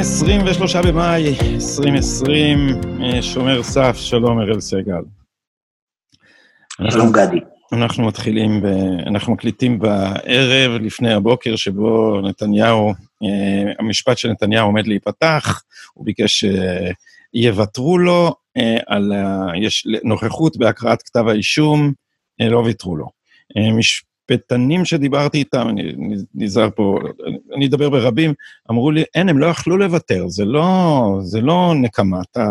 23 במאי 2020, שומר סף, שלום אראל סגל. שלום גדי. אנחנו מתחילים, ב, אנחנו מקליטים בערב לפני הבוקר שבו נתניהו, אה, המשפט של נתניהו עומד להיפתח, הוא ביקש שיוותרו לו אה, על יש נוכחות בהקראת כתב האישום, אה, לא ויתרו לו. משפטנים שדיברתי איתם, אני נזהר פה, אני אדבר ברבים, אמרו לי, אין, הם לא יכלו לוותר, זה לא, זה לא נקמה. אתה,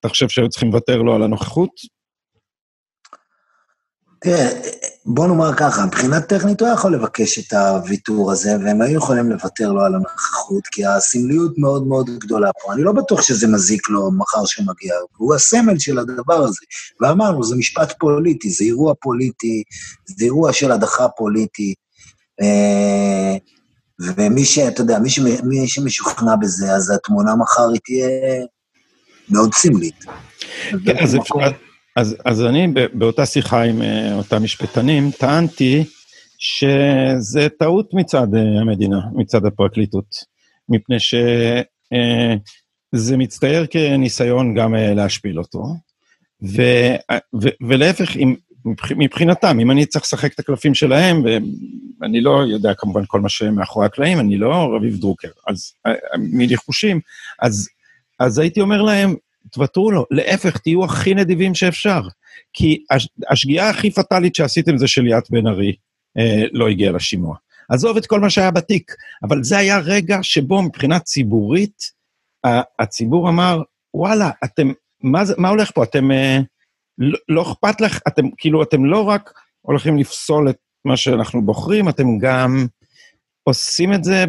אתה חושב שהיו צריכים לוותר לו על הנוכחות? תראה, בוא נאמר ככה, מבחינה טכנית הוא יכול לבקש את הוויתור הזה, והם היו יכולים לוותר לו על הנוכחות, כי הסמליות מאוד מאוד גדולה פה. אני לא בטוח שזה מזיק לו מחר שהוא מגיע, הוא הסמל של הדבר הזה. ואמרנו, זה משפט פוליטי, זה אירוע פוליטי, זה אירוע של הדחה פוליטי. אה, ומי ש... אתה יודע, מי, ש, מי שמשוכנע בזה, אז התמונה מחר היא תהיה מאוד סמלית. כן, אז אפשר... אז, אז אני באותה שיחה עם uh, אותם משפטנים, טענתי שזה טעות מצד uh, המדינה, מצד הפרקליטות, מפני שזה uh, מצטייר כניסיון גם להשפיל אותו, ו, ו, ולהפך, אם, מבחינתם, אם אני צריך לשחק את הקלפים שלהם, ואני לא יודע כמובן כל מה שמאחורי הקלעים, אני לא רביב דרוקר, אז מניחושים, אז, אז הייתי אומר להם, תוותרו לו, להפך, תהיו הכי נדיבים שאפשר. כי השגיאה הכי פטאלית שעשיתם זה שליאת בן ארי אה, לא הגיעה לשימוע. עזוב את כל מה שהיה בתיק, אבל זה היה רגע שבו מבחינה ציבורית, הציבור אמר, וואלה, אתם, מה, זה, מה הולך פה? אתם, אה, לא, לא אכפת לך, אתם, כאילו, אתם לא רק הולכים לפסול את מה שאנחנו בוחרים, אתם גם עושים את זה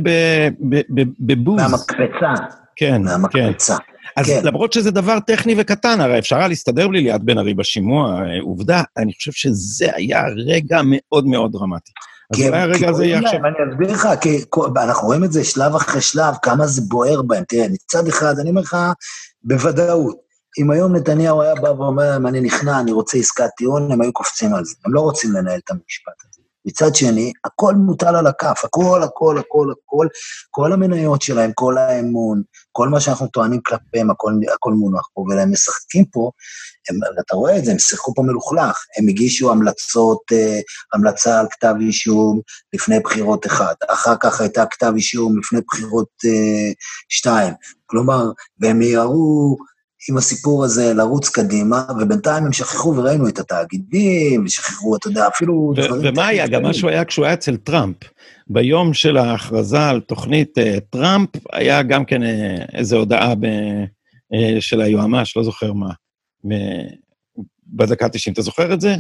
בבוז. מהמקפצה. כן, מהמקפצה. כן. אז כן. למרות שזה דבר טכני וקטן, הרי אפשר היה להסתדר בלי ליאת בן ארי בשימוע, אה, עובדה, אני חושב שזה היה רגע מאוד מאוד דרמטי. אז אולי הרגע הזה יהיה עכשיו... אני אסביר לך, כי אנחנו רואים את זה שלב אחרי שלב, כמה זה בוער בהם. תראה, מצד אחד, אני אומר לך, בוודאות, אם היום נתניהו היה בא ואומר להם, אני נכנע, אני רוצה עסקת טיעון, הם היו קופצים על זה. הם לא רוצים לנהל את המשפט הזה. מצד שני, הכל מוטל על הכף, הכל, הכל, הכל, הכל, כל המניות שלהם, כל האמון, כל מה שאנחנו טוענים כלפיהם, הכל, הכל מונח פה, והם משחקים פה, הם, אתה רואה את זה, הם שיחקו פה מלוכלך, הם הגישו המלצות, אה, המלצה על כתב אישום לפני בחירות אחת, אחר כך הייתה כתב אישום לפני בחירות אה, שתיים, כלומר, והם מיהרו עם הסיפור הזה לרוץ קדימה, ובינתיים הם שכחו וראינו את התאגידים, ושכחו, אתה יודע, אפילו... ומה היה? גם משהו היה כשהוא היה אצל טראמפ. ביום של ההכרזה על תוכנית uh, טראמפ, היה גם כן uh, איזו הודעה ב, uh, של היועמ"ש, לא זוכר מה, בדקה 90. אתה זוכר את זה?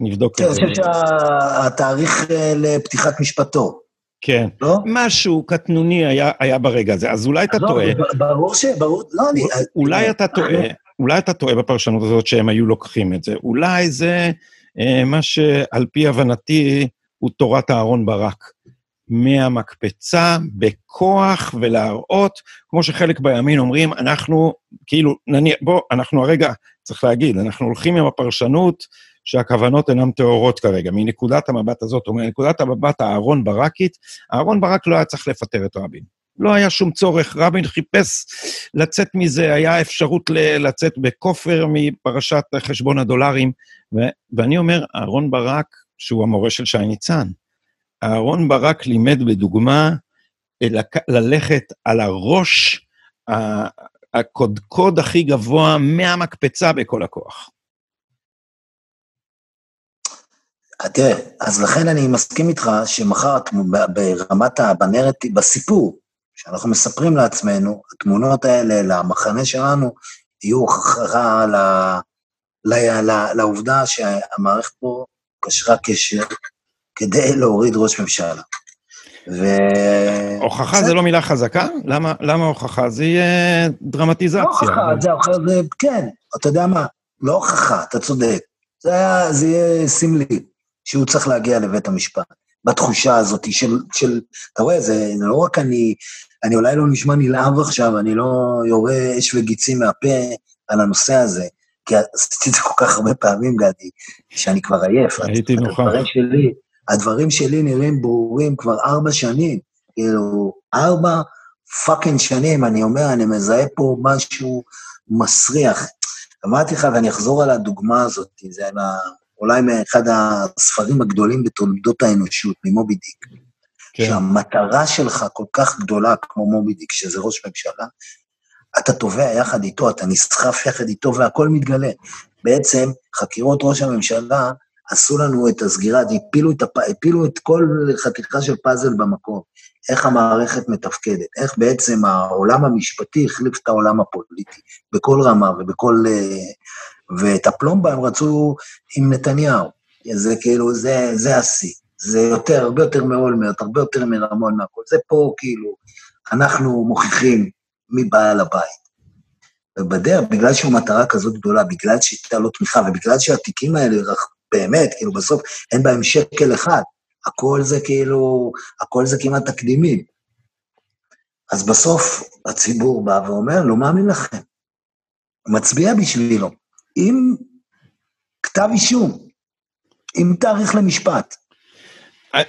נבדוק את זה. אני חושב שהתאריך לפתיחת משפטו. כן. לא? משהו קטנוני היה, היה ברגע הזה, אז אולי אתה טועה. ברור ש... ברור, לא, אני... אולי אתה טועה, אולי אתה טועה בפרשנות הזאת שהם היו לוקחים את זה. אולי זה אה, מה שעל פי הבנתי הוא תורת אהרון ברק. מהמקפצה, בכוח, ולהראות, כמו שחלק בימין אומרים, אנחנו, כאילו, נניח, בוא, אנחנו הרגע, צריך להגיד, אנחנו הולכים עם הפרשנות שהכוונות אינן טהורות כרגע. מנקודת המבט הזאת, או מנקודת המבט האהרון ברקית, אהרון ברק לא היה צריך לפטר את רבין. לא היה שום צורך, רבין חיפש לצאת מזה, היה אפשרות לצאת בכופר מפרשת חשבון הדולרים. ו- ואני אומר, אהרון ברק, שהוא המורה של שי ניצן, אהרון ברק לימד בדוגמה ללכת על הראש הקודקוד הכי גבוה מהמקפצה בכל הכוח. תראה, אז לכן אני מסכים איתך שמחר ברמת, בנרטיב, בסיפור שאנחנו מספרים לעצמנו, התמונות האלה למחנה שלנו, יהיו הוכחה לעובדה שהמערכת פה קשרה קשר כדי להוריד ראש ממשלה. ו... הוכחה זה לא מילה חזקה? למה, למה הוכחה? זה יהיה דרמטיזציה. לא הוכחה, זה הוכחה, זה, כן, אתה יודע מה, לא הוכחה, אתה צודק. זה, היה, זה יהיה סמלי. שהוא צריך להגיע לבית המשפט. בתחושה הזאת של, של אתה רואה, זה, זה לא רק אני, אני אולי לא נשמע נלהב עכשיו, אני לא יורה אש וגיצים מהפה על הנושא הזה, כי עשיתי את זה כל כך הרבה פעמים, גדי, שאני כבר עייף. הייתי נוכח. הדברים שלי, הדברים שלי נראים ברורים כבר ארבע שנים. כאילו, ארבע fucking שנים, אני אומר, אני מזהה פה משהו מסריח. אמרתי לך, ואני אחזור על הדוגמה הזאת, זה אולי מאחד הספרים הגדולים בתולדות האנושות, ממובי דיק. כן. שהמטרה שלך כל כך גדולה כמו מובי דיק, שזה ראש ממשלה, אתה טובע יחד איתו, אתה נסחף יחד איתו והכל מתגלה. בעצם, חקירות ראש הממשלה עשו לנו את הסגירה, הפילו את, הפ... הפילו את כל חתיכה של פאזל במקום. איך המערכת מתפקדת, איך בעצם העולם המשפטי החליף את העולם הפוליטי, בכל רמה ובכל... אה, ואת הפלומבה הם רצו עם נתניהו. זה כאילו, זה, זה השיא. זה יותר, הרבה יותר מאולמרט, הרבה יותר מרמון מהכל. זה פה כאילו, אנחנו מוכיחים מי בעל הבית. ובדרך, בגלל שהוא מטרה כזאת גדולה, בגלל שהייתה לו תמיכה, ובגלל שהתיקים האלה, באמת, כאילו, בסוף אין בהם שקל אחד, הכל זה כאילו, הכל זה כמעט תקדימים. אז בסוף הציבור בא ואומר, לא מאמין לכם. מצביע בשבילו, עם כתב אישום, עם תאריך למשפט.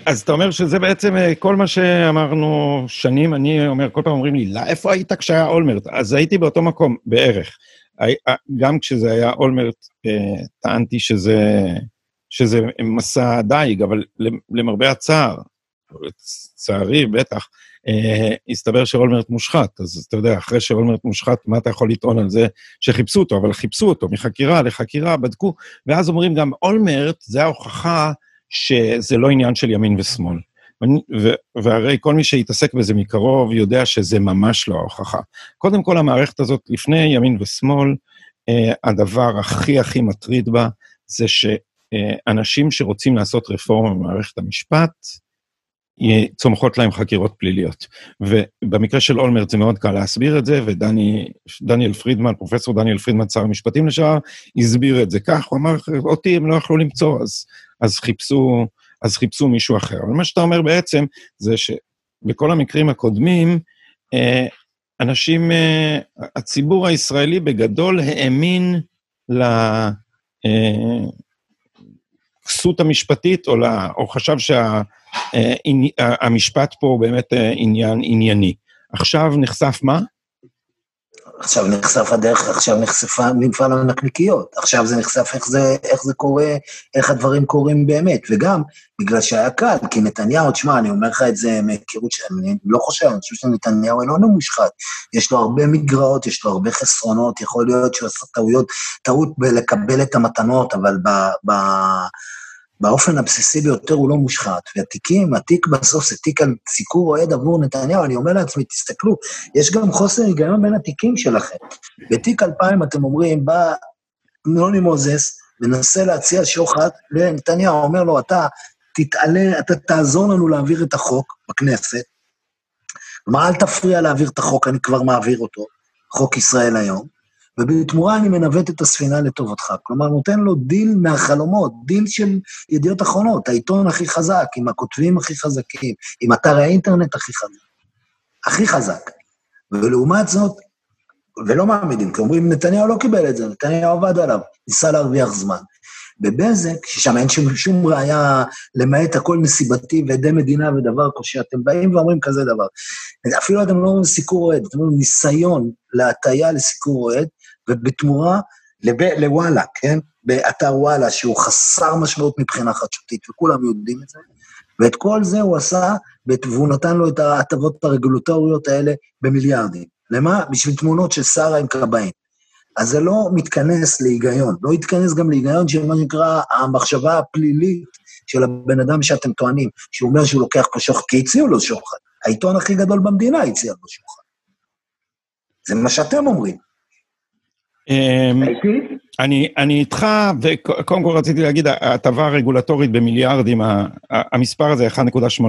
אז אתה אומר שזה בעצם אה, כל מה שאמרנו שנים, אני אומר, כל פעם אומרים לי, לא, איפה היית כשהיה אולמרט? אז הייתי באותו מקום, בערך. אה, גם כשזה היה אולמרט, אה, טענתי שזה, שזה מסע דייג, אבל למרבה הצער, לצערי, בטח, הסתבר שאולמרט מושחת. אז אתה יודע, אחרי שאולמרט מושחת, מה אתה יכול לטעון על זה שחיפשו אותו? אבל חיפשו אותו מחקירה לחקירה, בדקו, ואז אומרים גם, אולמרט זה ההוכחה שזה לא עניין של ימין ושמאל. והרי כל מי שהתעסק בזה מקרוב יודע שזה ממש לא ההוכחה. קודם כל, המערכת הזאת, לפני ימין ושמאל, אה, הדבר הכי הכי מטריד בה זה שאנשים שרוצים לעשות רפורמה במערכת המשפט, צומחות להם חקירות פליליות. ובמקרה של אולמרט זה מאוד קל להסביר את זה, ודניאל פרידמן, פרופסור דניאל פרידמן, שר המשפטים לשעבר, הסביר את זה כך, הוא אמר, אותי הם לא יכלו למצוא, אז, אז, חיפשו, אז חיפשו מישהו אחר. אבל מה שאתה אומר בעצם, זה שבכל המקרים הקודמים, אה, אנשים, אה, הציבור הישראלי בגדול האמין ל... הכסות המשפטית, או, לה, או חשב שהמשפט פה הוא באמת אה, עניין ענייני. עכשיו נחשף מה? עכשיו נחשף הדרך, עכשיו נחשפה מפעל הנקניקיות, עכשיו זה נחשף איך זה, איך זה קורה, איך הדברים קורים באמת, וגם בגלל שהיה קל, כי נתניהו, תשמע, אני אומר לך את זה מהיכרות שאני לא חושב, אני חושב שנתניהו אינו מושחת, יש לו הרבה מגרעות, יש לו הרבה חסרונות, יכול להיות שהוא עשה טעויות, טעות בלקבל את המתנות, אבל ב... ב באופן הבסיסי ביותר הוא לא מושחת. והתיקים, התיק בסוף זה תיק על סיקור אוהד עבור נתניהו, אני אומר לעצמי, תסתכלו, יש גם חוסר היגיון בין התיקים שלכם. בתיק 2000 אתם אומרים, בא נוני מוזס, מנסה להציע שוחד לנתניהו, אומר לו, אתה תתעלה, אתה תעזור לנו להעביר את החוק בכנסת. כלומר, אל תפריע להעביר את החוק, אני כבר מעביר אותו, חוק ישראל היום. ובתמורה אני מנווט את הספינה לטובתך. כלומר, נותן לו דיל מהחלומות, דיל של ידיעות אחרונות, העיתון הכי חזק, עם הכותבים הכי חזקים, עם אתר האינטרנט הכי חזק. הכי חזק. ולעומת זאת, ולא מעמידים, כי אומרים, נתניהו לא קיבל את זה, נתניהו עבד עליו, ניסה להרוויח זמן. בבזק, ששם אין שום, שום ראייה, למעט הכל נסיבתי ועדי מדינה ודבר כושי, אתם באים ואומרים כזה דבר. אפילו אתם לא אומרים סיקור אוהד, אתם אומרים ניסיון להטייה לסיקור אוהד, ובתמורה. לוואלה, כן? באתר וואלה, שהוא חסר משמעות מבחינה חדשותית, וכולם יודעים את זה. ואת כל זה הוא עשה, והוא נתן לו את ההטבות הרגולטוריות האלה במיליארדים. למה? בשביל תמונות של שרה עם קביים. אז זה לא מתכנס להיגיון, לא יתכנס גם להיגיון של מה שנקרא המחשבה הפלילית של הבן אדם שאתם טוענים, שהוא אומר שהוא לוקח פה שוחד, כי הציעו לו שוחד. העיתון הכי גדול במדינה הציע לו שוחד. זה מה שאתם אומרים. אמ, אני, אני איתך, וקודם כל רציתי להגיד, ההטבה הרגולטורית במיליארדים, המספר הזה, 1.8,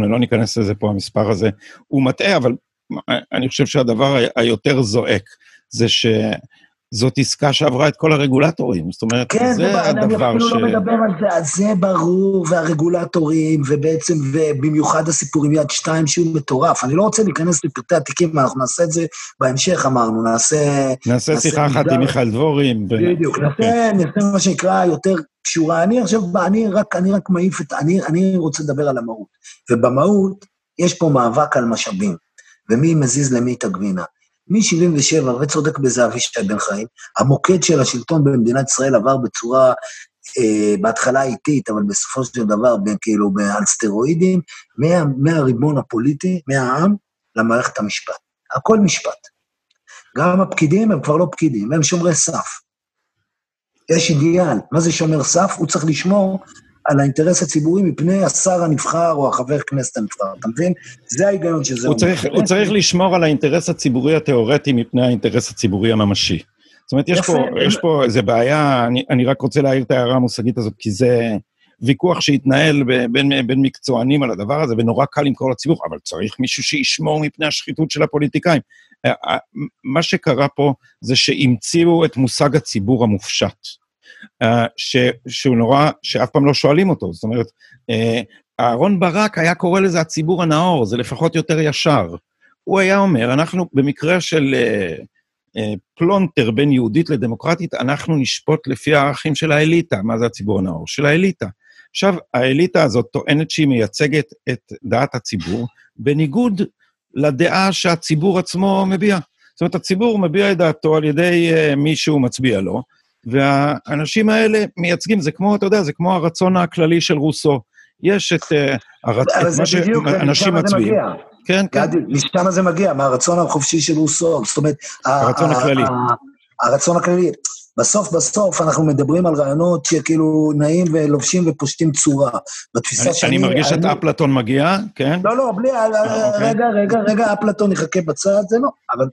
לא ניכנס לזה פה, המספר הזה, הוא מטעה, אבל אני חושב שהדבר היותר זועק זה ש... זאת עסקה שעברה את כל הרגולטורים, זאת אומרת, כן, זה הדבר הדבר ש... אני אפילו לא מדבר על זה, אז זה ברור, והרגולטורים, ובעצם, ובמיוחד הסיפורים יד שתיים שהוא מטורף. אני לא רוצה להיכנס לפרטי התיקים, אנחנו נעשה את זה בהמשך, אמרנו, נעשה... נעשה שיחה אחת עם מיכאל דבורים. בדיוק, נעשה, נעשה מה שנקרא יותר קשורה. אני עכשיו, אני רק, אני רק מעיף את... אני, אני רוצה לדבר על המהות. ובמהות, יש פה מאבק על משאבים, ומי מזיז למי את הגבינה. מ-77', וצודק בזה אבישי בן חיים, המוקד של השלטון במדינת ישראל עבר בצורה, אה, בהתחלה איטית, אבל בסופו של דבר, כאילו, על סטרואידים, מה, מהריבון הפוליטי, מהעם, למערכת המשפט. הכל משפט. גם הפקידים הם כבר לא פקידים, הם שומרי סף. יש אידיאל. מה זה שומר סף? הוא צריך לשמור על האינטרס הציבורי מפני השר הנבחר או החבר כנסת הנבחר, אתה מבין? זה ההיגיון שזה... הוא צריך, הוא צריך לשמור על האינטרס הציבורי התיאורטי מפני האינטרס הציבורי הממשי. זאת אומרת, יש פה, יש פה איזה בעיה, אני, אני רק רוצה להעיר את ההערה המושגית הזאת, כי זה ויכוח שהתנהל בין, בין מקצוענים על הדבר הזה, ונורא קל למכור לציבור, אבל צריך מישהו שישמור מפני השחיתות של הפוליטיקאים. מה שקרה פה זה שהמציאו את מושג הציבור המופשט. אה, ש, שהוא נורא, שאף פעם לא שואלים אותו. זאת אומרת, אה, אהרון ברק היה קורא לזה הציבור הנאור, זה לפחות יותר ישר. הוא היה אומר, אנחנו במקרה של uh, uh, פלונטר בין יהודית לדמוקרטית, אנחנו נשפוט לפי הערכים של האליטה. מה זה הציבור הנאור? של האליטה. עכשיו, האליטה הזאת טוענת שהיא מייצגת את דעת הציבור, בניגוד לדעה שהציבור עצמו מביע. זאת אומרת, הציבור מביע את דעתו על ידי uh, מי שהוא מצביע לו, והאנשים האלה מייצגים, זה כמו, אתה יודע, זה כמו הרצון הכללי של רוסו. יש את, הרצ... את מה שאנשים מצביעים. כן, כן. משם זה מגיע, מהרצון החופשי של רוסו. זאת אומרת... הרצון הכללי. הרצון הכללי. בסוף בסוף אנחנו מדברים על רעיונות שכאילו נעים ולובשים ופושטים צורה. בתפיסה שאני... אני מרגיש שאת אפלטון מגיע, כן? לא, לא, בלי... אה, אוקיי. רגע, רגע, רגע, אפלטון יחכה בצד, זה לא. אבל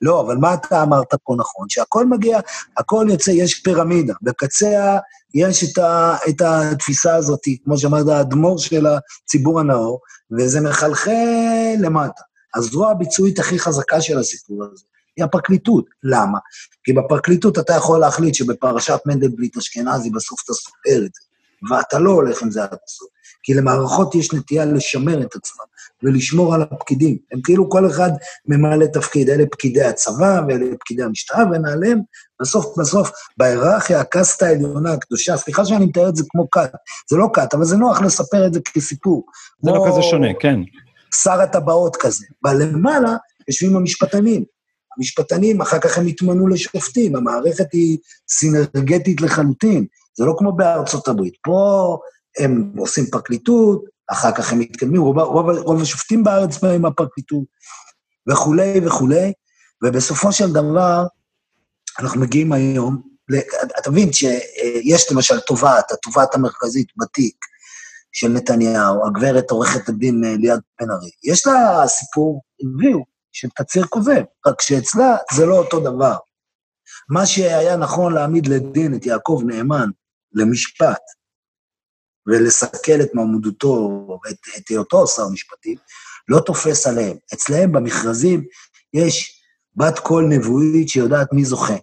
לא, אבל מה אתה אמרת פה נכון? שהכל מגיע, הכל יוצא, יש פירמידה. בקצה יש את, ה, את התפיסה הזאת, כמו שאמרת, האדמו"ר של הציבור הנאור, וזה מחלחל למטה. הזרוע הביצועית הכי חזקה של הסיפור הזה היא הפרקליטות. למה? כי בפרקליטות אתה יכול להחליט שבפרשת מנדלבליט אשכנזי בסוף אתה סופר את זה, ואתה לא הולך עם זה עד הסוף. כי למערכות יש נטייה לשמר את עצמם. ולשמור על הפקידים. הם כאילו כל אחד ממלא תפקיד, אלה פקידי הצבא ואלה פקידי המשטרה, ומעליהם, בסוף בסוף, בהיררכיה, הקאסטה העליונה הקדושה, סליחה שאני מתאר את זה כמו כת, זה לא כת, אבל זה נוח לספר את זה כסיפור. זה לא כזה שונה, כן. שר הטבעות כזה. ולמעלה יושבים המשפטנים. המשפטנים, אחר כך הם התמנו לשופטים, המערכת היא סינרגטית לחלוטין. זה לא כמו בארצות הברית. פה הם עושים פרקליטות, אחר כך הם מתקדמים, רוב, רוב, רוב השופטים בארץ באים מהפרקליטות, וכולי וכולי, ובסופו של דבר, אנחנו מגיעים היום, אתה מבין שיש למשל תובעת, התובעת המרכזית בתיק של נתניהו, הגברת עורכת הדין אה, ליעד בן ארי, יש לה סיפור, הביאו, של תצהיר כוזב, רק שאצלה זה לא אותו דבר. מה שהיה נכון להעמיד לדין את יעקב נאמן למשפט, ולסכל את מעמודותו ואת את היותו שר משפטים, לא תופס עליהם. אצלהם במכרזים יש בת קול נבואית שיודעת מי זוכה.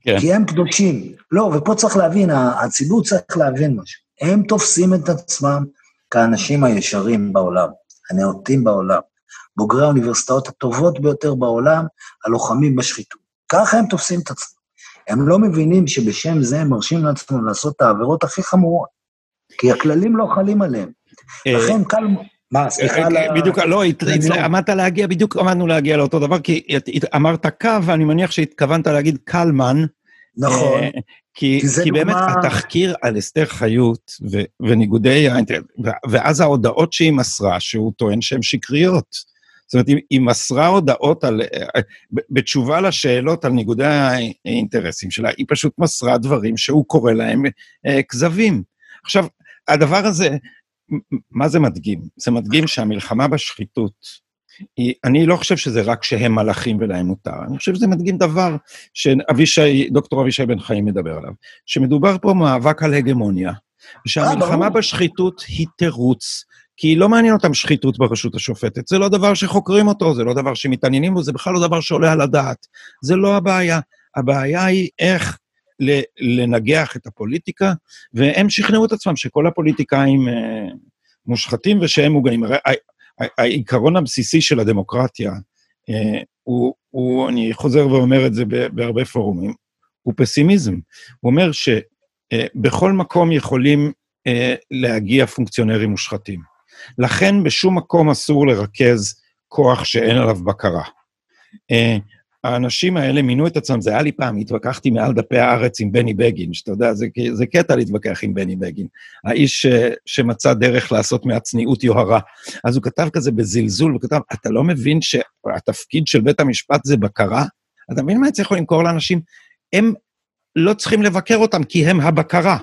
כן. כי הם קדושים. לא, ופה צריך להבין, הציבור צריך להבין משהו. הם תופסים את עצמם כאנשים הישרים בעולם, הנאותים בעולם, בוגרי האוניברסיטאות הטובות ביותר בעולם, הלוחמים בשחיתות. ככה הם תופסים את עצמם. הם לא מבינים שבשם זה הם מרשים לעצמם לעשות את העבירות הכי חמורות, כי הכללים לא חלים עליהם. אה, לכן קל... מה, סליחה אה, על ה... בדיוק, לא, עמדת להגיע, בדיוק עמדנו להגיע לאותו דבר, כי אמרת קו, ואני מניח שהתכוונת להגיד קלמן. נכון. אה, כי, כי באמת התחקיר על אסתר חיות וניגודי האינטרנט, ואז ההודעות שהיא מסרה, שהוא טוען שהן שקריות. זאת אומרת, היא, מסרה הודעות על, בתשובה לשאלות על ניגודי האינטרסים שלה, היא פשוט מסרה דברים שהוא קורא להם אה, כזבים. עכשיו, הדבר הזה, מה זה מדגים? זה מדגים שהמלחמה בשחיתות, היא, אני לא חושב שזה רק שהם מלאכים ולהם מותר, אני חושב שזה מדגים דבר שדוקטור אבישי בן חיים מדבר עליו, שמדובר פה מאבק על הגמוניה, שהמלחמה בשחיתות היא תירוץ כי לא מעניין אותם שחיתות ברשות השופטת. זה לא דבר שחוקרים אותו, זה לא דבר שמתעניינים בו, זה בכלל לא דבר שעולה על הדעת. זה לא הבעיה. הבעיה היא איך לנגח את הפוליטיקה, והם שכנעו את עצמם שכל הפוליטיקאים אה, מושחתים ושהם מוגנים. הרי העיקרון הבסיסי של הדמוקרטיה, אה, הוא, הוא, אני חוזר ואומר את זה בהרבה פורומים, הוא פסימיזם. הוא אומר שבכל אה, מקום יכולים להגיע פונקציונרים מושחתים. לכן בשום מקום אסור לרכז כוח שאין עליו בקרה. האנשים האלה מינו את עצמם, זה היה לי פעם, התווכחתי מעל דפי הארץ עם בני בגין, שאתה יודע, זה, זה קטע להתווכח עם בני בגין. האיש ש, שמצא דרך לעשות מהצניעות יוהרה. אז הוא כתב כזה בזלזול, הוא כתב, אתה לא מבין שהתפקיד של בית המשפט זה בקרה? אתה מבין מה יצליחו למכור לאנשים? הם לא צריכים לבקר אותם, כי הם הבקרה.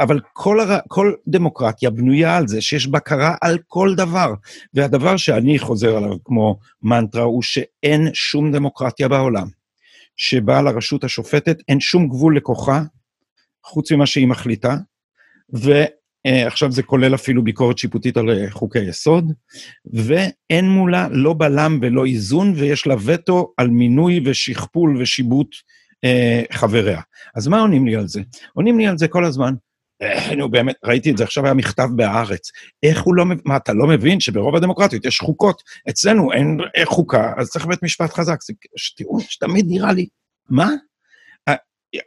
אבל כל, הר... כל דמוקרטיה בנויה על זה שיש בקרה על כל דבר. והדבר שאני חוזר עליו כמו מנטרה הוא שאין שום דמוקרטיה בעולם שבה לרשות השופטת אין שום גבול לכוחה, חוץ ממה שהיא מחליטה, ועכשיו זה כולל אפילו ביקורת שיפוטית על אה, חוקי יסוד, ואין מולה לא בלם ולא איזון, ויש לה וטו על מינוי ושכפול ושיבוט אה, חבריה. אז מה עונים לי על זה? עונים לי על זה כל הזמן. אה, נו באמת, ראיתי את זה, עכשיו היה מכתב בהארץ. איך הוא לא מבין, מה, אתה לא מבין שברוב הדמוקרטיות יש חוקות? אצלנו אין אה, חוקה, אז צריך בית משפט חזק. זה טיעון שתמיד נראה לי, מה?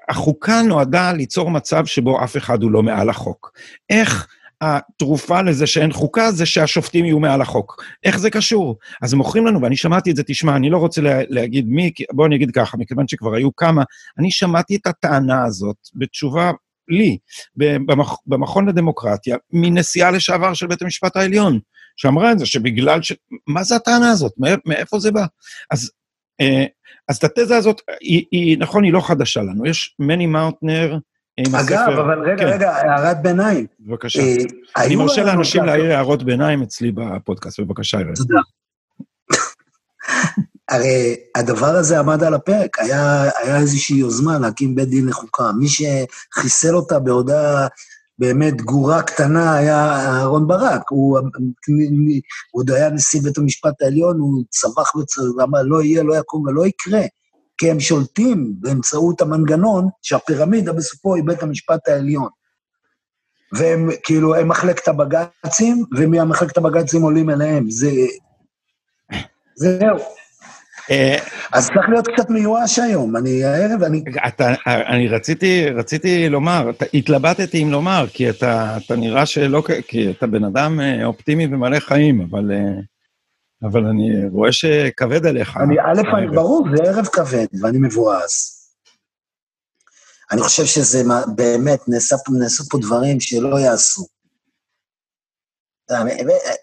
החוקה נועדה ליצור מצב שבו אף אחד הוא לא מעל החוק. איך התרופה לזה שאין חוקה זה שהשופטים יהיו מעל החוק. איך זה קשור? אז מוכרים לנו, ואני שמעתי את זה, תשמע, אני לא רוצה לה, להגיד מי, בוא אני אגיד ככה, מכיוון שכבר היו כמה, אני שמעתי את הטענה הזאת בתשובה לי, במכ, במכון לדמוקרטיה, מנשיאה לשעבר של בית המשפט העליון, שאמרה את זה, שבגלל ש... מה זה הטענה הזאת? מאיפה זה בא? אז, אה, אז את התזה הזאת, היא, היא, נכון, היא לא חדשה לנו. יש מני מאוטנר, אגב. אבל רגע, כן. רגע, הערת ביניים. בבקשה. אה, אני מרשה לאנשים להעיר הערות ביניים אצלי בפודקאסט, בבקשה, ירד. תודה. הרי הדבר הזה עמד על הפרק, היה, היה איזושהי יוזמה להקים בית דין לחוקה. מי שחיסל אותה בהודעה באמת גורה קטנה היה אהרן ברק. הוא, הוא עוד היה נשיא בית המשפט העליון, הוא צבח ואמר, לא יהיה, לא יקום ולא יקרה. כי הם שולטים באמצעות המנגנון שהפירמידה בסופו היא בית המשפט העליון. והם כאילו, הם מחלקת הבג"צים, ומהמחלקת הבג"צים עולים אליהם. זה... זהו. אה, אז צריך להיות קצת מיואש היום, אני הערב, אני... אתה, אני רציתי, רציתי לומר, התלבטתי אם לומר, כי אתה, אתה נראה שלא, כי אתה בן אדם אה, אופטימי ומלא חיים, אבל... אבל אני רואה שכבד עליך. אני, א', ברור, זה ערב כבד, ואני מבואס. אני חושב שזה באמת, נעשה, נעשו פה דברים שלא יעשו.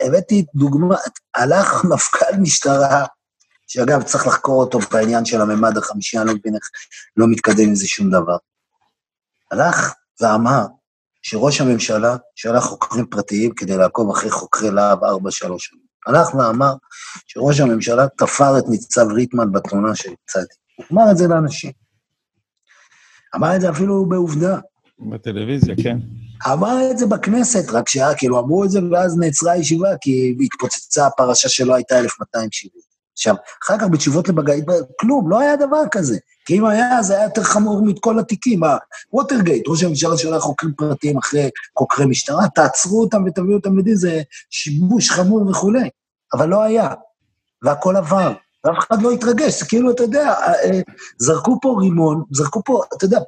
הבאתי דוגמה, הלך מפכ"ל משטרה, שאגב, צריך לחקור אותו בעניין של הממד החמישי, אני לא מבין איך לא מתקדם עם זה שום דבר. הלך ואמר שראש הממשלה שלח חוקרים פרטיים כדי לעקוב אחרי חוקרי להב 433. הלך ואמר שראש הממשלה תפר את ניצב ריטמן בתלונה של צדי. הוא אמר את זה לאנשים. אמר את זה אפילו בעובדה. בטלוויזיה, כן. אמר את זה בכנסת, רק שהיה, כאילו, אמרו את זה, ואז נעצרה הישיבה, כי התפוצצה הפרשה שלא הייתה 1270. עכשיו, אחר כך בתשובות לבג"ץ, כלום, לא היה דבר כזה. כי אם היה, זה היה יותר חמור מכל התיקים. ווטרגייט, ראש הממשלה שולח חוקרים פרטיים אחרי חוקרי משטרה, תעצרו אותם ותביאו אותם לדין, זה שיבוש חמור וכולי. אבל לא היה, והכל עבר, ואף אחד לא התרגש, זה כאילו, אתה יודע, אה, אה, זרקו פה רימון, זרקו פה, אתה יודע,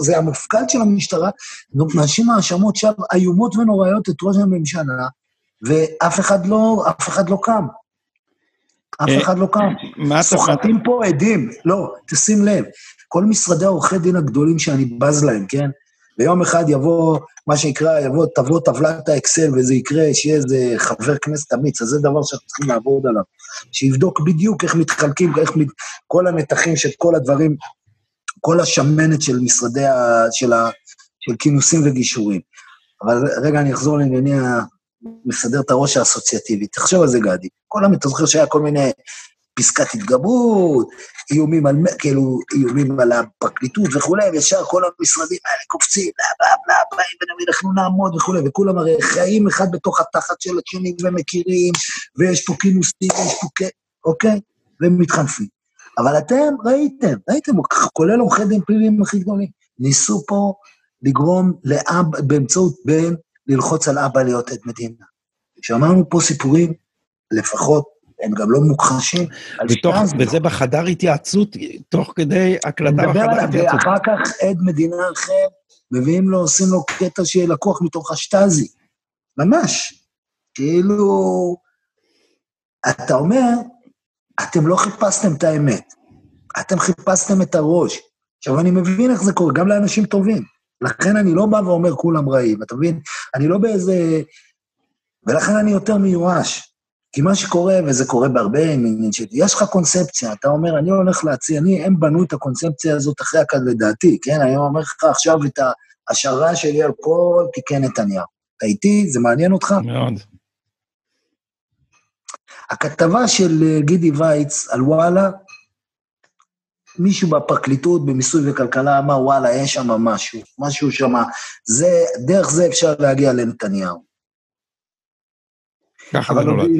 זה המפכ"ל של המשטרה, מאשים האשמות שם איומות ונוראיות את ראש הממשלה, ואף אחד לא, אף אחד לא קם. אף אה, אחד לא קם. מה סוחטים פה עדים, לא, תשים לב, כל משרדי עורכי דין הגדולים שאני בז להם, כן? ויום אחד יבוא, מה שנקרא, יבוא, תבוא טבלת האקסל וזה יקרה, שיהיה איזה חבר כנסת אמיץ, אז זה דבר שאנחנו צריכים לעבוד עליו. שיבדוק בדיוק איך מתחלקים, איך מת, כל הנתחים של כל הדברים, כל השמנת של משרדי ה... של, ה, של כינוסים וגישורים. אבל רגע, אני אחזור לענייני. מסדר את הראש האסוציאטיבי. תחשוב על זה, גדי. כל המת... אתה זוכר שהיה כל מיני פסקת התגברות, איומים על, כאילו, איומים על הפרקליטות וכולי, וישר כל המשרדים האלה קופצים, בלה בלה בלה, באים אנחנו נעמוד וכולי, וכולם הרי חיים אחד בתוך התחת של השני ומכירים, ויש פה כינוסים, ויש פה כ... אוקיי? והם מתחנפים. אבל אתם ראיתם, ראיתם, כולל עורכי דין פליליים הכי גדולים, ניסו פה לגרום לאב, באמצעות בן, ללחוץ על אבא להיות עד מדינה. שמענו פה סיפורים, לפחות, הם גם לא מוכחשים. בתוך, וזה בחדר התייעצות, תוך כדי הקלטה בחדר התייעצות. ואחר כך עד מדינה אחר, מביאים לו, עושים לו קטע שיהיה לקוח מתוך השטאזי. ממש. כאילו, אתה אומר, אתם לא חיפשתם את האמת, אתם חיפשתם את הראש. עכשיו, אני מבין איך זה קורה, גם לאנשים טובים. לכן אני לא בא ואומר כולם רעים, אתה מבין? אני לא באיזה... ולכן אני יותר מיואש. כי מה שקורה, וזה קורה בהרבה עניינים שלי, יש לך קונספציה, אתה אומר, אני הולך להציע, אני, הם בנו את הקונספציה הזאת אחרי הכד לדעתי, כן? אני אומר לך עכשיו את ההשערה שלי על כל תיקי נתניהו. אתה איתי? זה מעניין אותך? מאוד. הכתבה של אה, גידי וייץ על וואלה, מישהו בפרקליטות, במיסוי וכלכלה, אמר, וואלה, יש שם משהו, משהו שם, זה, דרך זה אפשר להגיע לנתניהו. ככה זה נולד.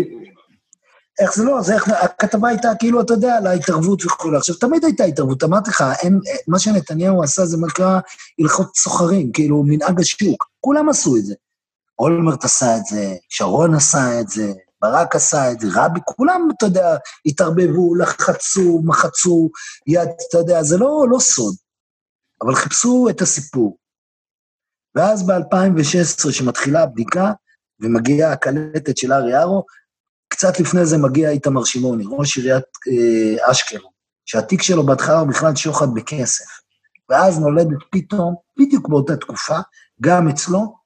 איך זה לא, זה איך, הכתבה הייתה כאילו, אתה יודע, על ההתערבות וכו'. עכשיו, תמיד הייתה התערבות, אמרתי לך, אין, מה שנתניהו עשה זה נקרא הלכות סוחרים, כאילו, מנהג השוק. כולם עשו את זה. אולמרט עשה את זה, שרון עשה את זה, ברק עשה את זה, רבי, כולם, אתה יודע, התערבבו, לחצו, מחצו, יד, אתה יודע, זה לא, לא סוד. אבל חיפשו את הסיפור. ואז ב-2016, שמתחילה הבדיקה, ומגיעה הקלטת של ארי ארו, קצת לפני זה מגיע איתמר שמעוני, ראש עיריית אה, אשקלון, שהתיק שלו בהתחלה הוא בכלל שוחד בכסף. ואז נולדת פתאום, בדיוק באותה תקופה, גם אצלו,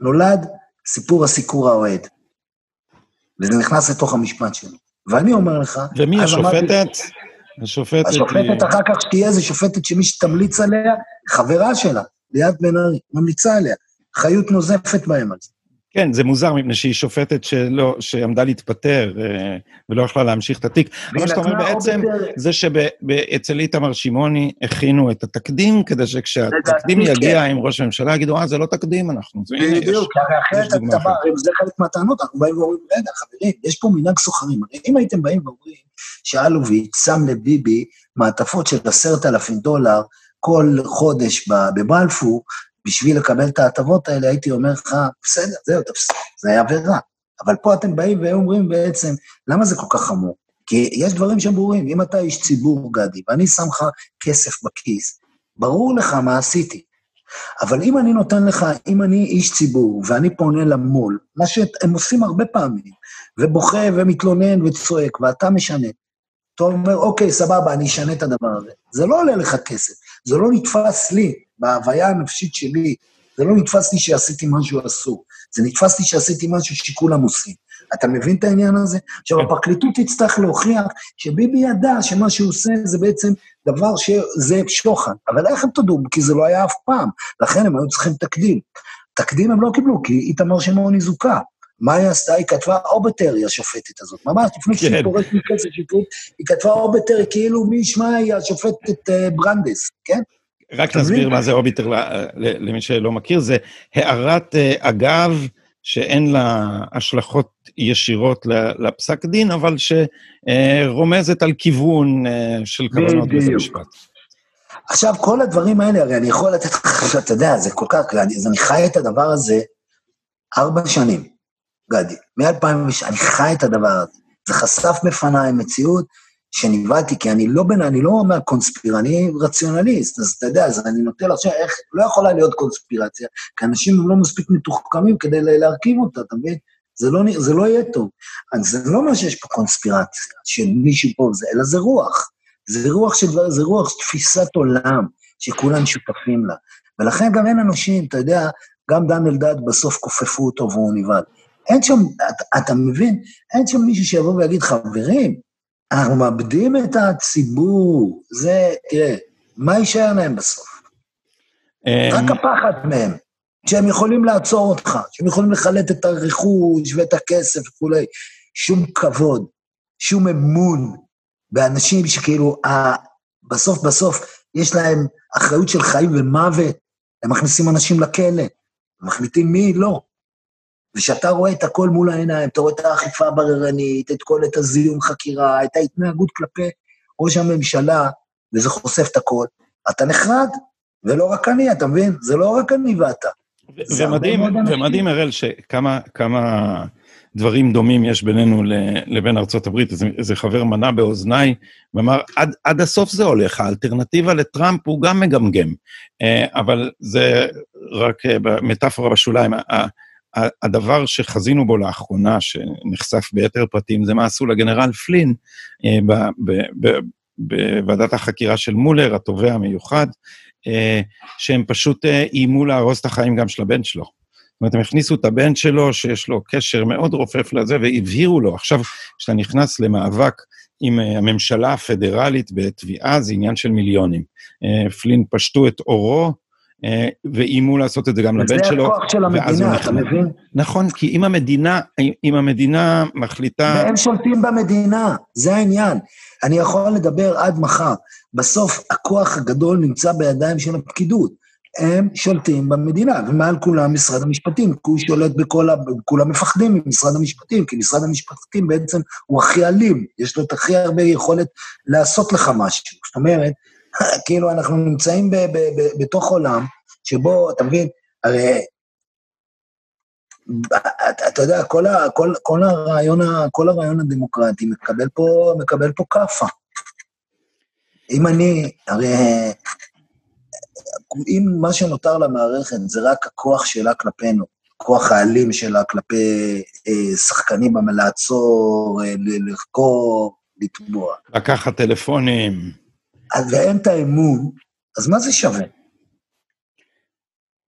נולד סיפור הסיקור האוהד. וזה נכנס לתוך המשפט שלו. ואני אומר לך... ומי השופטת? השופטת... השופטת אחר כך שתהיה איזה שופטת שמי שתמליץ עליה, חברה שלה, ליאת בן ארי, ממליצה עליה. חיות נוזפת בהם על זה. כן, זה מוזר, מפני שהיא שופטת שלא, שעמדה להתפטר אה, ולא יכלה להמשיך את התיק. מה שאתה אומר בעצם, זה שאצל איתמר שמעוני הכינו את התקדים, כדי שכשהתקדים יגיע עם ראש הממשלה, יגידו, אה, זה לא תקדים, אנחנו... בדיוק, הרי אחרת אתה בא, זה חלק מהטענות, אנחנו באים ואומרים, רגע, חברים, יש פה מנהג סוחרים. הרי אם הייתם באים ואומרים שאלוביץ' שם לביבי מעטפות של עשרת אלפים דולר כל חודש בבלפור, בשביל לקבל את ההטבות האלה, הייתי אומר לך, בסדר, זהו, זה היה עבירה. אבל פה אתם באים ואומרים בעצם, למה זה כל כך חמור? כי יש דברים שהם ברורים. אם אתה איש ציבור, גדי, ואני שם לך כסף בכיס, ברור לך מה עשיתי. אבל אם אני נותן לך, אם אני איש ציבור, ואני פונה למו"ל, מה שהם עושים הרבה פעמים, ובוכה ומתלונן וצועק, ואתה משנה, אתה אומר, אוקיי, סבבה, אני אשנה את הדבר הזה. זה לא עולה לך כסף, זה לא נתפס לי. בהוויה הנפשית שלי, זה לא נתפס לי שעשיתי משהו אסור, זה נתפס לי שעשיתי משהו שכולם עושים. אתה מבין את העניין הזה? עכשיו, כן. הפרקליטות תצטרך להוכיח שביבי ידע שמה שהוא עושה זה בעצם דבר שזה שוחד. אבל איך הם תודו? כי זה לא היה אף פעם. לכן הם היו צריכים תקדים. תקדים הם לא קיבלו, כי איתמר שמעוני זוכה. מה היא עשתה? היא כתבה אוביטר, השופטת הזאת. ממש לפני שהיא כן. יורדת מכס השיפוט, היא כתבה אוביטר, כאילו מי ישמע היא השופטת אה, ברנדס, כן? רק נסביר מה זה אוביטר למי שלא מכיר, זה הערת אה, אגב שאין לה השלכות ישירות לפסק דין, אבל שרומזת על כיוון אה, של כוונות בית המשפט. עכשיו, כל הדברים האלה, הרי אני יכול לתת לך, אתה יודע, זה כל כך, אז אני חי את הדבר הזה ארבע שנים, גדי, מ-2000, אני חי את הדבר הזה. זה חשף בפניי מציאות שנבהלתי, כי אני לא בין, אני לא אומר קונספיר, אני רציונליסט, אז אתה יודע, אז אני נוטה לחשוב איך, לא יכולה להיות קונספירציה, כי אנשים הם לא מספיק מתוחכמים כדי להרכיב אותה, אתה מבין? זה לא, זה לא יהיה טוב. אז זה לא מה שיש פה קונספירציה, של מישהו פה זה, אלא זה רוח. זה רוח של דבר, זה רוח תפיסת עולם, שכולם שותפים לה. ולכן גם אין אנשים, אתה יודע, גם דן אלדד בסוף כופפו אותו והוא נבהל. אין שם, אתה, אתה מבין? אין שם מישהו שיבוא ויגיד, חברים, אנחנו מאבדים את הציבור, זה, תראה, מה יישאר להם בסוף? אמ, רק הפחד מהם, שהם יכולים לעצור אותך, שהם יכולים לחלט את הרכוש ואת הכסף וכולי. שום כבוד, שום אמון, באנשים שכאילו, בסוף בסוף יש להם אחריות של חיים ומוות, הם מכניסים אנשים לכלא, מחליטים מי לא. וכשאתה רואה את הכל מול העיניים, אתה רואה את האכיפה הבררנית, את כל, את הזיהום חקירה, את ההתנהגות כלפי ראש הממשלה, וזה חושף את הכל, אתה נחרד, ולא רק אני, אתה מבין? זה לא רק אני ואתה. ומדהים, ומדהים, אראל, שכמה כמה דברים דומים יש בינינו לבין ארצות הברית. איזה חבר מנה באוזניי ואמר, עד, עד הסוף זה הולך, האלטרנטיבה לטראמפ הוא גם מגמגם. אה, אבל זה רק אה, מטאפורה בשוליים. הדבר שחזינו בו לאחרונה, שנחשף ביתר פרטים, זה מה עשו לגנרל פלין אה, בוועדת החקירה של מולר, התובע המיוחד, שהם פשוט איימו להרוס את החיים גם של הבן שלו. זאת אומרת, הם הכניסו את הבן שלו, שיש לו קשר מאוד רופף לזה, והבהירו לו. עכשיו, כשאתה נכנס למאבק עם אה, הממשלה הפדרלית בתביעה, זה עניין של מיליונים. אה, פלין פשטו את עורו, אה, ואיימו לעשות את זה גם לבן שלו. וזה הכוח של המדינה, אתה מבין? נכון, כי אם המדינה, אם המדינה מחליטה... והם שולטים במדינה, זה העניין. אני יכול לדבר עד מחר. בסוף, הכוח הגדול נמצא בידיים של הפקידות. הם שולטים במדינה, ומעל כולם משרד המשפטים, כי הוא שולט בכל ה... כולם מפחדים ממשרד המשפטים, כי משרד המשפטים בעצם הוא הכי אלים, יש לו את הכי הרבה יכולת לעשות לך משהו. זאת אומרת, כאילו אנחנו נמצאים ב- ב- ב- בתוך עולם שבו, אתה מבין, הרי... אתה יודע, כל, ה, כל, כל, הרעיון, כל הרעיון הדמוקרטי מקבל פה, מקבל פה כאפה. אם אני, הרי אם מה שנותר למערכת זה רק הכוח שלה כלפינו, הכוח האלים שלה כלפי אה, שחקנים לעצור, אה, לחקור, לתבוע. לקחת טלפונים. ואין את האמון, אז מה זה שווה?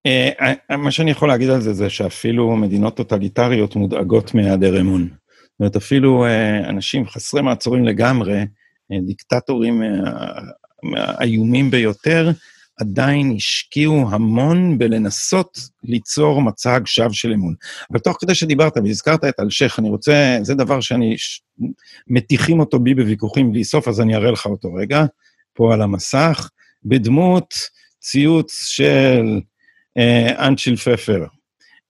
אה, אה, מה שאני יכול להגיד על זה, זה שאפילו מדינות טוטליטריות מודאגות מהיעדר אמון. זאת אומרת, אפילו אה, אנשים חסרי מעצורים לגמרי, דיקטטורים האיומים ביותר, עדיין השקיעו המון בלנסות ליצור מצג שווא של אמון. אבל תוך כדי שדיברת והזכרת את אלשיך, אני רוצה, זה דבר שאני, ש... מטיחים אותו בי בוויכוחים בלי סוף, אז אני אראה לך אותו רגע, פה על המסך, בדמות ציוץ של אה, אנצ'יל פפר.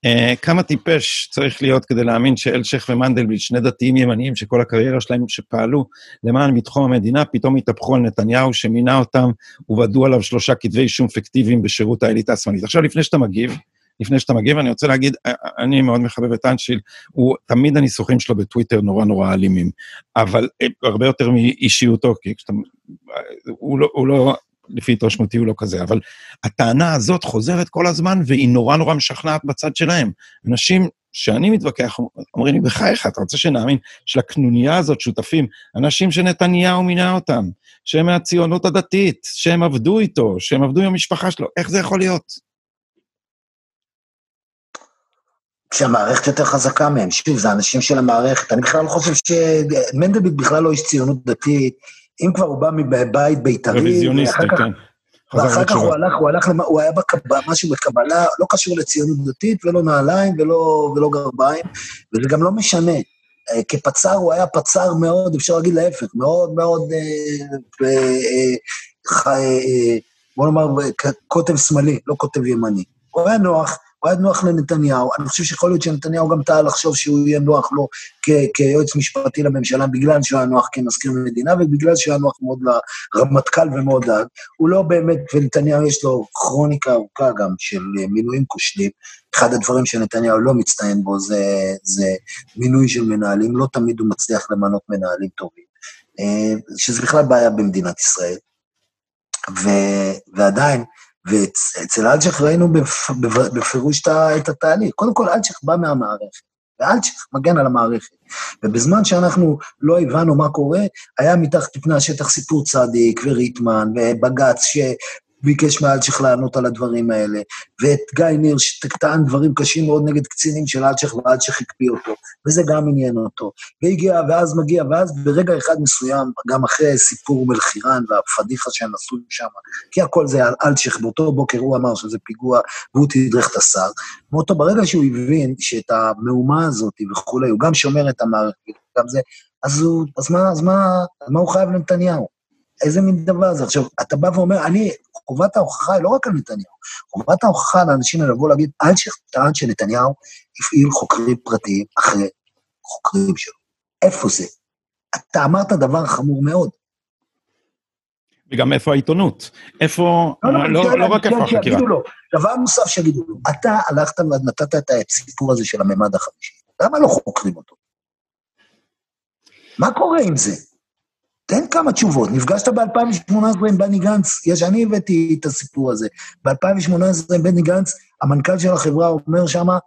Uh, כמה טיפש צריך להיות כדי להאמין שאלשיך ומנדלבליט, שני דתיים ימניים שכל הקריירה שלהם שפעלו למען ביטחון המדינה, פתאום התהפכו על נתניהו שמינה אותם ובדו עליו שלושה כתבי אישום פיקטיביים בשירות האליטה השמאלית. עכשיו, לפני שאתה מגיב, לפני שאתה מגיב, אני רוצה להגיד, אה, אה, אני מאוד מחבב את אנשיל, הוא, תמיד הניסוחים שלו בטוויטר נורא נורא אלימים, אבל הרבה יותר מאישיותו, כי כשאתה, הוא לא, הוא לא לפי התרשמותי הוא לא כזה, אבל הטענה הזאת חוזרת כל הזמן, והיא נורא נורא משכנעת בצד שלהם. אנשים שאני מתווכח, אומרים לי, בחייך, אתה רוצה שנאמין שלקנוניה הזאת שותפים אנשים שנתניהו מינה אותם, שהם מהציונות הדתית, שהם עבדו איתו, שהם עבדו עם המשפחה שלו, איך זה יכול להיות? שהמערכת יותר חזקה מהם. שוב, זה אנשים של המערכת. אני בכלל לא חושב שמנדלבליט בכלל לא איש ציונות דתית. אם כבר הוא בא מבית בית"רי, רוויזיוניסטי, כן. ואחר כך הוא הלך, הוא הלך, הוא היה משהו בקבלה, לא קשור לציונות דתית, ולא נעליים ולא, ולא גרביים, וזה גם לא משנה. אה, כפצ"ר הוא היה פצ"ר מאוד, אפשר להגיד להפך, מאוד מאוד, אה, אה, בוא נאמר, קוטב שמאלי, לא קוטב ימני. הוא היה נוח, הוא היה נוח לנתניהו. אני חושב שיכול להיות שנתניהו גם טעה לחשוב שהוא יהיה נוח לו כיועץ משפטי לממשלה, בגלל שהוא היה נוח כמזכיר מדינה, ובגלל שהוא היה נוח מאוד לרמטכ"ל ומאוד דאג. הוא לא באמת, ונתניהו יש לו כרוניקה ארוכה גם של מינויים כושלים. אחד הדברים שנתניהו לא מצטיין בו זה, זה מינוי של מנהלים, לא תמיד הוא מצליח למנות מנהלים טובים. אה, שזה בכלל בעיה במדינת ישראל. ו, ועדיין, ואצל אלצ'ך ראינו בפירוש את התהליך. קודם כל, אלצ'ך בא מהמערכת, ואלצ'ך מגן על המערכת. ובזמן שאנחנו לא הבנו מה קורה, היה מתחת לפני השטח סיפור צדיק וריטמן ובג"ץ ביקש מאלצ'ך לענות על הדברים האלה, ואת גיא ניר שטען דברים קשים מאוד נגד קצינים של אלצ'ך, ואלצ'ך הקפיא אותו, וזה גם עניין אותו. והגיע, ואז מגיע, ואז ברגע אחד מסוים, גם אחרי סיפור מלחירן והפדיחה שהם עשו שם, כי הכל זה אלצ'ך, באותו בוקר הוא אמר שזה פיגוע, והוא תדרך את השר. מאותו, ברגע שהוא הבין שאת המהומה הזאת וכולי, הוא גם שומר את המערכת, גם זה, אז, הוא, אז, מה, אז מה, מה הוא חייב לנתניהו? איזה מין דבר זה? עכשיו, אתה בא ואומר, אני, חובת ההוכחה היא לא רק על נתניהו, חובת ההוכחה לאנשים האלה לבוא להגיד, אלשיך טען שנתניהו הפעיל חוקרים פרטיים אחרי חוקרים שלו. איפה זה? אתה אמרת דבר חמור מאוד. וגם איפה העיתונות? איפה, לא, לא, לא, לא רק איפה החקירה. לו, דבר נוסף שיגידו לו, אתה הלכת ונתת את הסיפור הזה של הממד החמישי, למה לא חוקרים אותו? מה קורה עם זה? תן כמה תשובות. נפגשת ב-2018 עם בני גנץ, יש, אני הבאתי את הסיפור הזה. ב-2018 עם בני גנץ, המנכ"ל של החברה אומר שמה,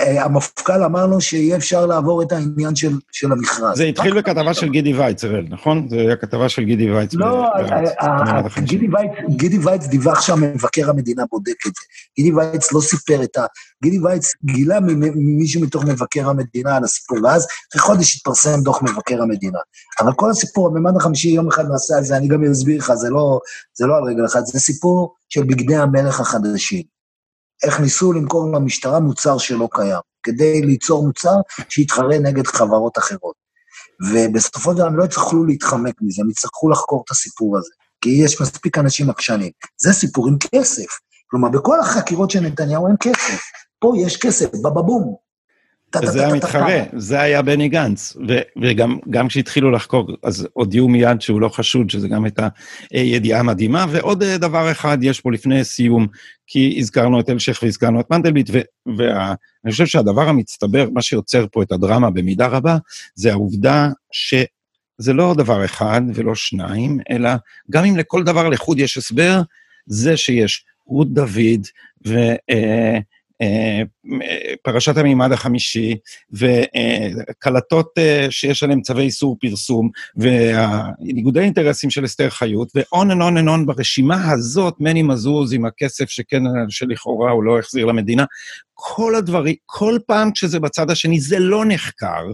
המפכ"ל אמר לו שיהיה אפשר לעבור את העניין של, של המכרז. זה התחיל בכתבה של גידי וייץ, נכון? זה היה כתבה של גידי וייץ. לא, אה, גידי וייץ דיווח שהמבקר המדינה בודק את זה. גידי וייץ לא סיפר את ה... גידי וייץ גילה ממישהו מתוך מבקר המדינה על הסיפור, ואז אחרי חודש התפרסם דוח מבקר המדינה. אבל כל הסיפור, בממד החמישי, יום אחד נעשה על זה, אני גם אסביר לך, זה לא, זה לא על רגל אחת, זה סיפור של בגדי המלך החדשים. איך ניסו למכור למשטרה מוצר שלא קיים, כדי ליצור מוצר שיתחרה נגד חברות אחרות. ובסופו של דבר הם לא יצטרכו להתחמק מזה, הם יצטרכו לחקור את הסיפור הזה, כי יש מספיק אנשים עקשנים. זה סיפור עם כסף. כלומר, בכל החקירות של נתניהו אין כסף. פה יש כסף, בבבום. זה המתחרה, זה היה בני גנץ. וגם כשהתחילו לחקור, אז הודיעו מיד שהוא לא חשוד, שזה גם הייתה ידיעה מדהימה. ועוד דבר אחד יש פה לפני סיום, כי הזכרנו את אלשיך והזכרנו את מנדלבליט, ואני חושב שהדבר המצטבר, מה שיוצר פה את הדרמה במידה רבה, זה העובדה שזה לא דבר אחד ולא שניים, אלא גם אם לכל דבר לחוד יש הסבר, זה שיש רות דוד, ו... אה, אה, פרשת המימד החמישי, וקלטות אה, שיש עליהן צווי איסור פרסום, וניגודי אינטרסים של אסתר חיות, ו-on and on and on ברשימה הזאת, מני מזוז עם הכסף שכן, שלכאורה הוא לא החזיר למדינה, כל הדברים, כל פעם כשזה בצד השני, זה לא נחקר,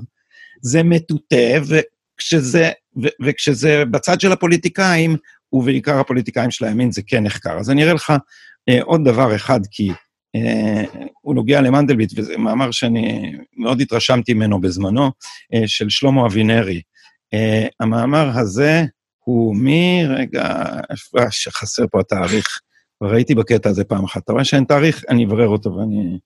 זה מטוטא, וכשזה, ו- וכשזה בצד של הפוליטיקאים, ובעיקר הפוליטיקאים של הימין, זה כן נחקר. אז אני אראה לך אה, עוד דבר אחד, כי אה, הוא נוגע למנדלבליט, וזה מאמר שאני מאוד התרשמתי ממנו בזמנו, אה, של שלמה אבינרי. אה, המאמר הזה הוא מרגע, שחסר פה התאריך, ראיתי בקטע הזה פעם אחת. אתה רואה שאין תאריך? אני אברר אותו ואני,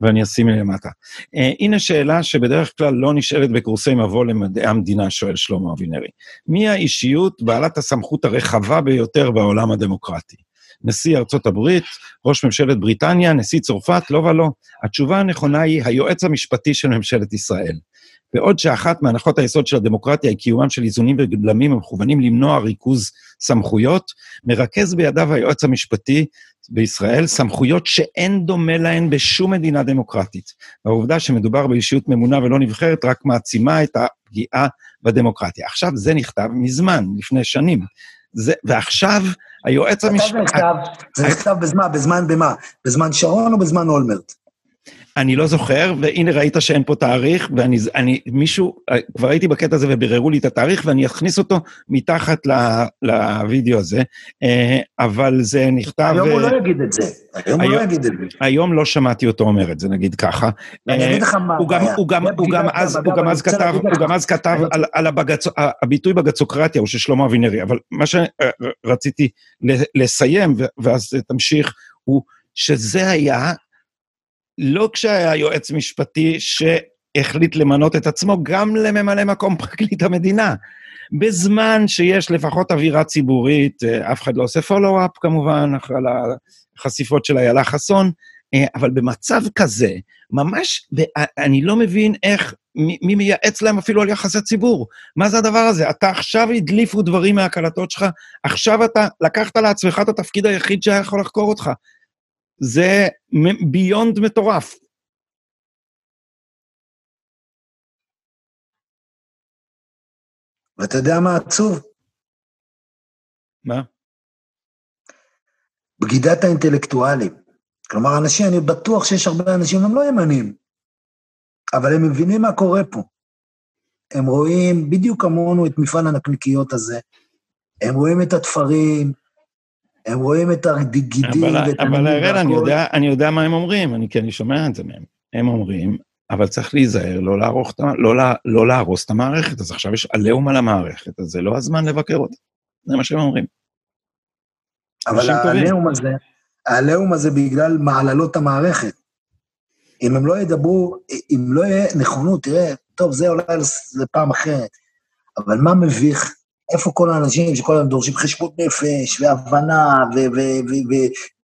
ואני אשים למטה. Uh, הנה שאלה שבדרך כלל לא נשאלת בקורסי מבוא למדעי המדינה, שואל שלמה אבינרי. מי האישיות בעלת הסמכות הרחבה ביותר בעולם הדמוקרטי? נשיא ארצות הברית, ראש ממשלת בריטניה, נשיא צרפת, לא ולא. התשובה הנכונה היא היועץ המשפטי של ממשלת ישראל. בעוד שאחת מהנחות היסוד של הדמוקרטיה היא קיומם של איזונים ובלמים המכוונים למנוע ריכוז סמכויות, מרכז בידיו היועץ המשפטי בישראל סמכויות שאין דומה להן בשום מדינה דמוקרטית. העובדה שמדובר באישיות ממונה ולא נבחרת רק מעצימה את הפגיעה בדמוקרטיה. עכשיו, זה נכתב מזמן, לפני שנים. זה, ועכשיו היועץ המשפטי... זה נכתב, בזמן, בזמן במה? בזמן שרון או בזמן אולמרט? אני לא זוכר, והנה ראית שאין פה תאריך, ואני, אני, מישהו, כבר הייתי בקטע הזה וביררו לי את התאריך, ואני אכניס אותו מתחת לוידאו הזה, אה, אבל זה נכתב... היום הוא לא יגיד את זה, היום הוא לא יגיד את זה. היום לא שמעתי אותו אומר את זה, נגיד ככה. אני אגיד לך מה... הוא גם אז כתב, הוא גם אז כתב על הביטוי בגצוקרטיה, הוא של שלמה אבינרי, אבל מה שרציתי לסיים, ואז תמשיך, הוא שזה היה לא כשהיה יועץ משפטי שהחליט למנות את עצמו, גם לממלא מקום פרקליט המדינה. בזמן שיש לפחות אווירה ציבורית, אה, אף אחד לא עושה פולו-אפ כמובן, אחרי החשיפות של איילה חסון, אה, אבל במצב כזה, ממש, אני לא מבין איך, מי מייעץ להם אפילו על יחסי ציבור. מה זה הדבר הזה? אתה עכשיו הדליפו דברים מהקלטות שלך, עכשיו אתה לקחת לעצמך את התפקיד היחיד שהיה יכול לחקור אותך. זה ביונד מטורף. ואתה יודע מה עצוב? מה? בגידת האינטלקטואלים. כלומר, אנשים, אני בטוח שיש הרבה אנשים, הם לא ימנים, אבל הם מבינים מה קורה פה. הם רואים בדיוק כמונו את מפעל הנקניקיות הזה, הם רואים את התפרים, הם רואים את הגידים ואת אבל הראל, אני יודע, אני יודע מה הם אומרים, אני, כי אני שומע את זה מהם. הם אומרים, אבל צריך להיזהר, לא, לערוך, לא, לא להרוס את המערכת, אז עכשיו יש עליהום על המערכת, אז זה לא הזמן לבקר אותה. זה מה שהם אומרים. אבל העליהום הזה, העליהום הזה בגלל מעללות המערכת. אם הם לא ידברו, אם לא יהיה נכונות, תראה, טוב, זה אולי לפעם אחרת, אבל מה מביך? איפה כל האנשים שכל הזמן דורשים חשבות נפש, והבנה,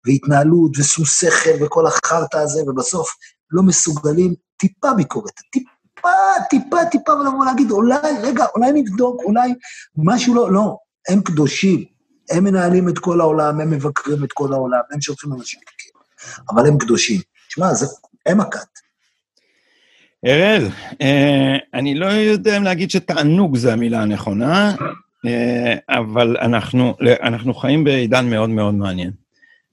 והתנהלות, ושום שכל, וכל החרטא הזה, ובסוף לא מסוגלים טיפה ביקורת, טיפה, טיפה, טיפה, ולבוא להגיד, אולי, רגע, אולי נבדוק, אולי משהו לא, לא, הם קדושים, הם מנהלים את כל העולם, הם מבקרים את כל העולם, הם שולחים אנשים לכאב, אבל הם קדושים. שמע, הם הכת. אראל, אה, אני לא יודע אם להגיד שתענוג זה המילה הנכונה, אבל אנחנו, אנחנו חיים בעידן מאוד מאוד מעניין.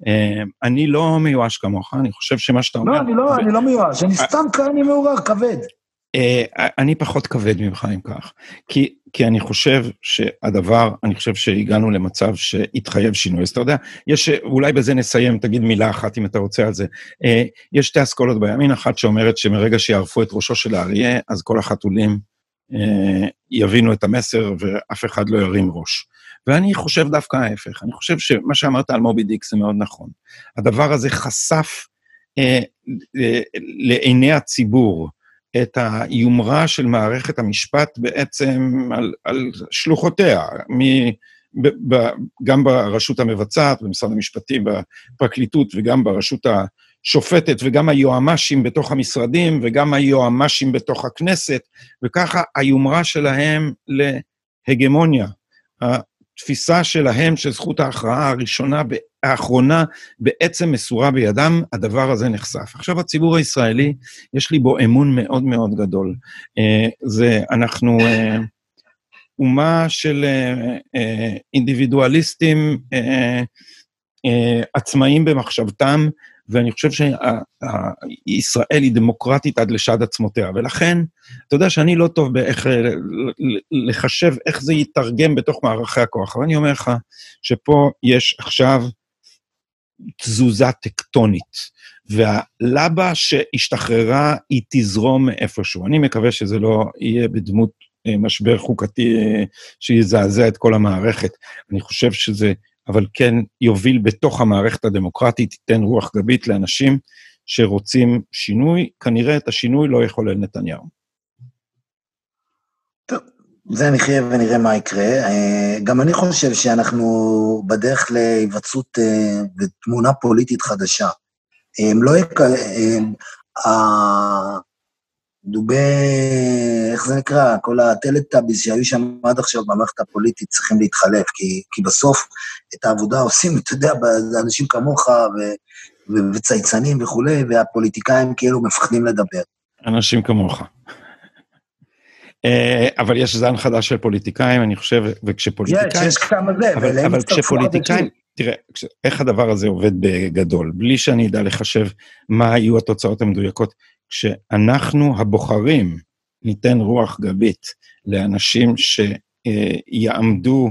אה, אני לא מיואש כמוך, אני חושב שמה שאתה אומר... לא, אני לא, אני לא מיואש, אני סתם כאן מעורר, כבד. אני פחות כבד ממך אם כך, כי, כי אני חושב שהדבר, אני חושב שהגענו למצב שהתחייב שינוי. אז אתה יודע, יש, אולי בזה נסיים, תגיד מילה אחת אם אתה רוצה על זה. יש שתי אסכולות בימין, אחת שאומרת שמרגע שיערפו את ראשו של האריה, אז כל החתולים אה, יבינו את המסר ואף אחד לא ירים ראש. ואני חושב דווקא ההפך, אני חושב שמה שאמרת על מובי דיק זה מאוד נכון. הדבר הזה חשף אה, אה, לעיני הציבור את היומרה של מערכת המשפט בעצם על, על שלוחותיה, מ, ב, ב, גם ברשות המבצעת, במשרד המשפטים, בפרקליטות וגם ברשות השופטת וגם היועמ"שים בתוך המשרדים וגם היועמ"שים בתוך הכנסת, וככה היומרה שלהם להגמוניה. התפיסה שלהם שזכות ההכרעה הראשונה, האחרונה, בעצם מסורה בידם, הדבר הזה נחשף. עכשיו, הציבור הישראלי, יש לי בו אמון מאוד מאוד גדול. אה, זה, אנחנו אה, אומה של אה, אינדיבידואליסטים עצמאיים במחשבתם, ואני חושב שישראל היא דמוקרטית עד לשד עצמותיה, ולכן, אתה יודע שאני לא טוב באיך לחשב איך זה יתרגם בתוך מערכי הכוח, אבל אני אומר לך שפה יש עכשיו תזוזה טקטונית, והלבה שהשתחררה היא תזרום מאיפשהו. אני מקווה שזה לא יהיה בדמות אה, משבר חוקתי אה, שיזעזע את כל המערכת. אני חושב שזה אבל כן יוביל בתוך המערכת הדמוקרטית, ייתן רוח גבית לאנשים שרוצים שינוי. כנראה את השינוי לא יחולל נתניהו. זה נחיה ונראה מה יקרה. אה, גם אני חושב שאנחנו בדרך להיווצרות אה, ותמונה פוליטית חדשה. הם לא יקרה... דובי, איך זה נקרא? כל הטלטאביס שהיו שם עד עכשיו במערכת הפוליטית צריכים להתחלף, כי, כי בסוף את העבודה עושים, אתה יודע, אנשים כמוך ו, ו, וצייצנים וכולי, והפוליטיקאים כאילו מפחדים לדבר. אנשים כמוך. אה, אבל יש זן חדש של פוליטיקאים, אני חושב, וכשפוליטיקאים... יש, יש כמה זה, אבל, אבל כשפוליטיקאים... תראה, איך הדבר הזה עובד בגדול, בלי שאני אדע לחשב מה היו התוצאות המדויקות. כשאנחנו הבוחרים ניתן רוח גבית לאנשים שיעמדו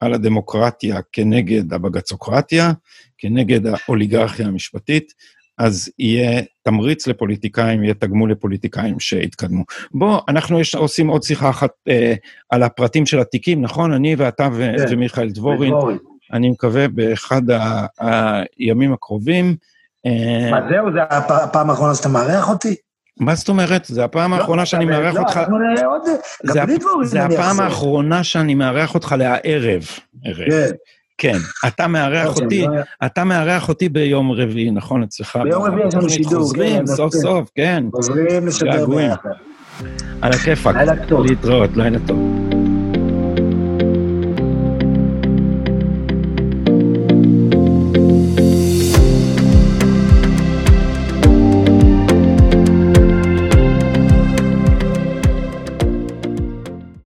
על הדמוקרטיה כנגד הבג"צוקרטיה, כנגד האוליגרכיה המשפטית, אז יהיה תמריץ לפוליטיקאים, יהיה תגמול לפוליטיקאים שיתקדמו. בוא, אנחנו יש, עושים עוד שיחה אחת אה, על הפרטים של התיקים, נכון? אני ואתה ו- כן, ומיכאל דבורין. אני מקווה באחד הימים הקרובים. אה, מה זהו, זה הפעם האחרונה שאתה מארח אותי? מה זאת אומרת? זה הפעם לא, האחרונה שאני מארח אותך... לא, זה הפעם האחרונה שאני מארח אותך לערב. כן. כן, אתה מארח לא, אותי, אתה מארח אותי ביום רביעי, נכון, אצלך? ביום רביעי יש לנו שידור, כן. חוזרים, סוף סוף, כן. חוזרים לשדר ביחד. על הכיפאק. לילה טוב. להתראות, לילה טוב.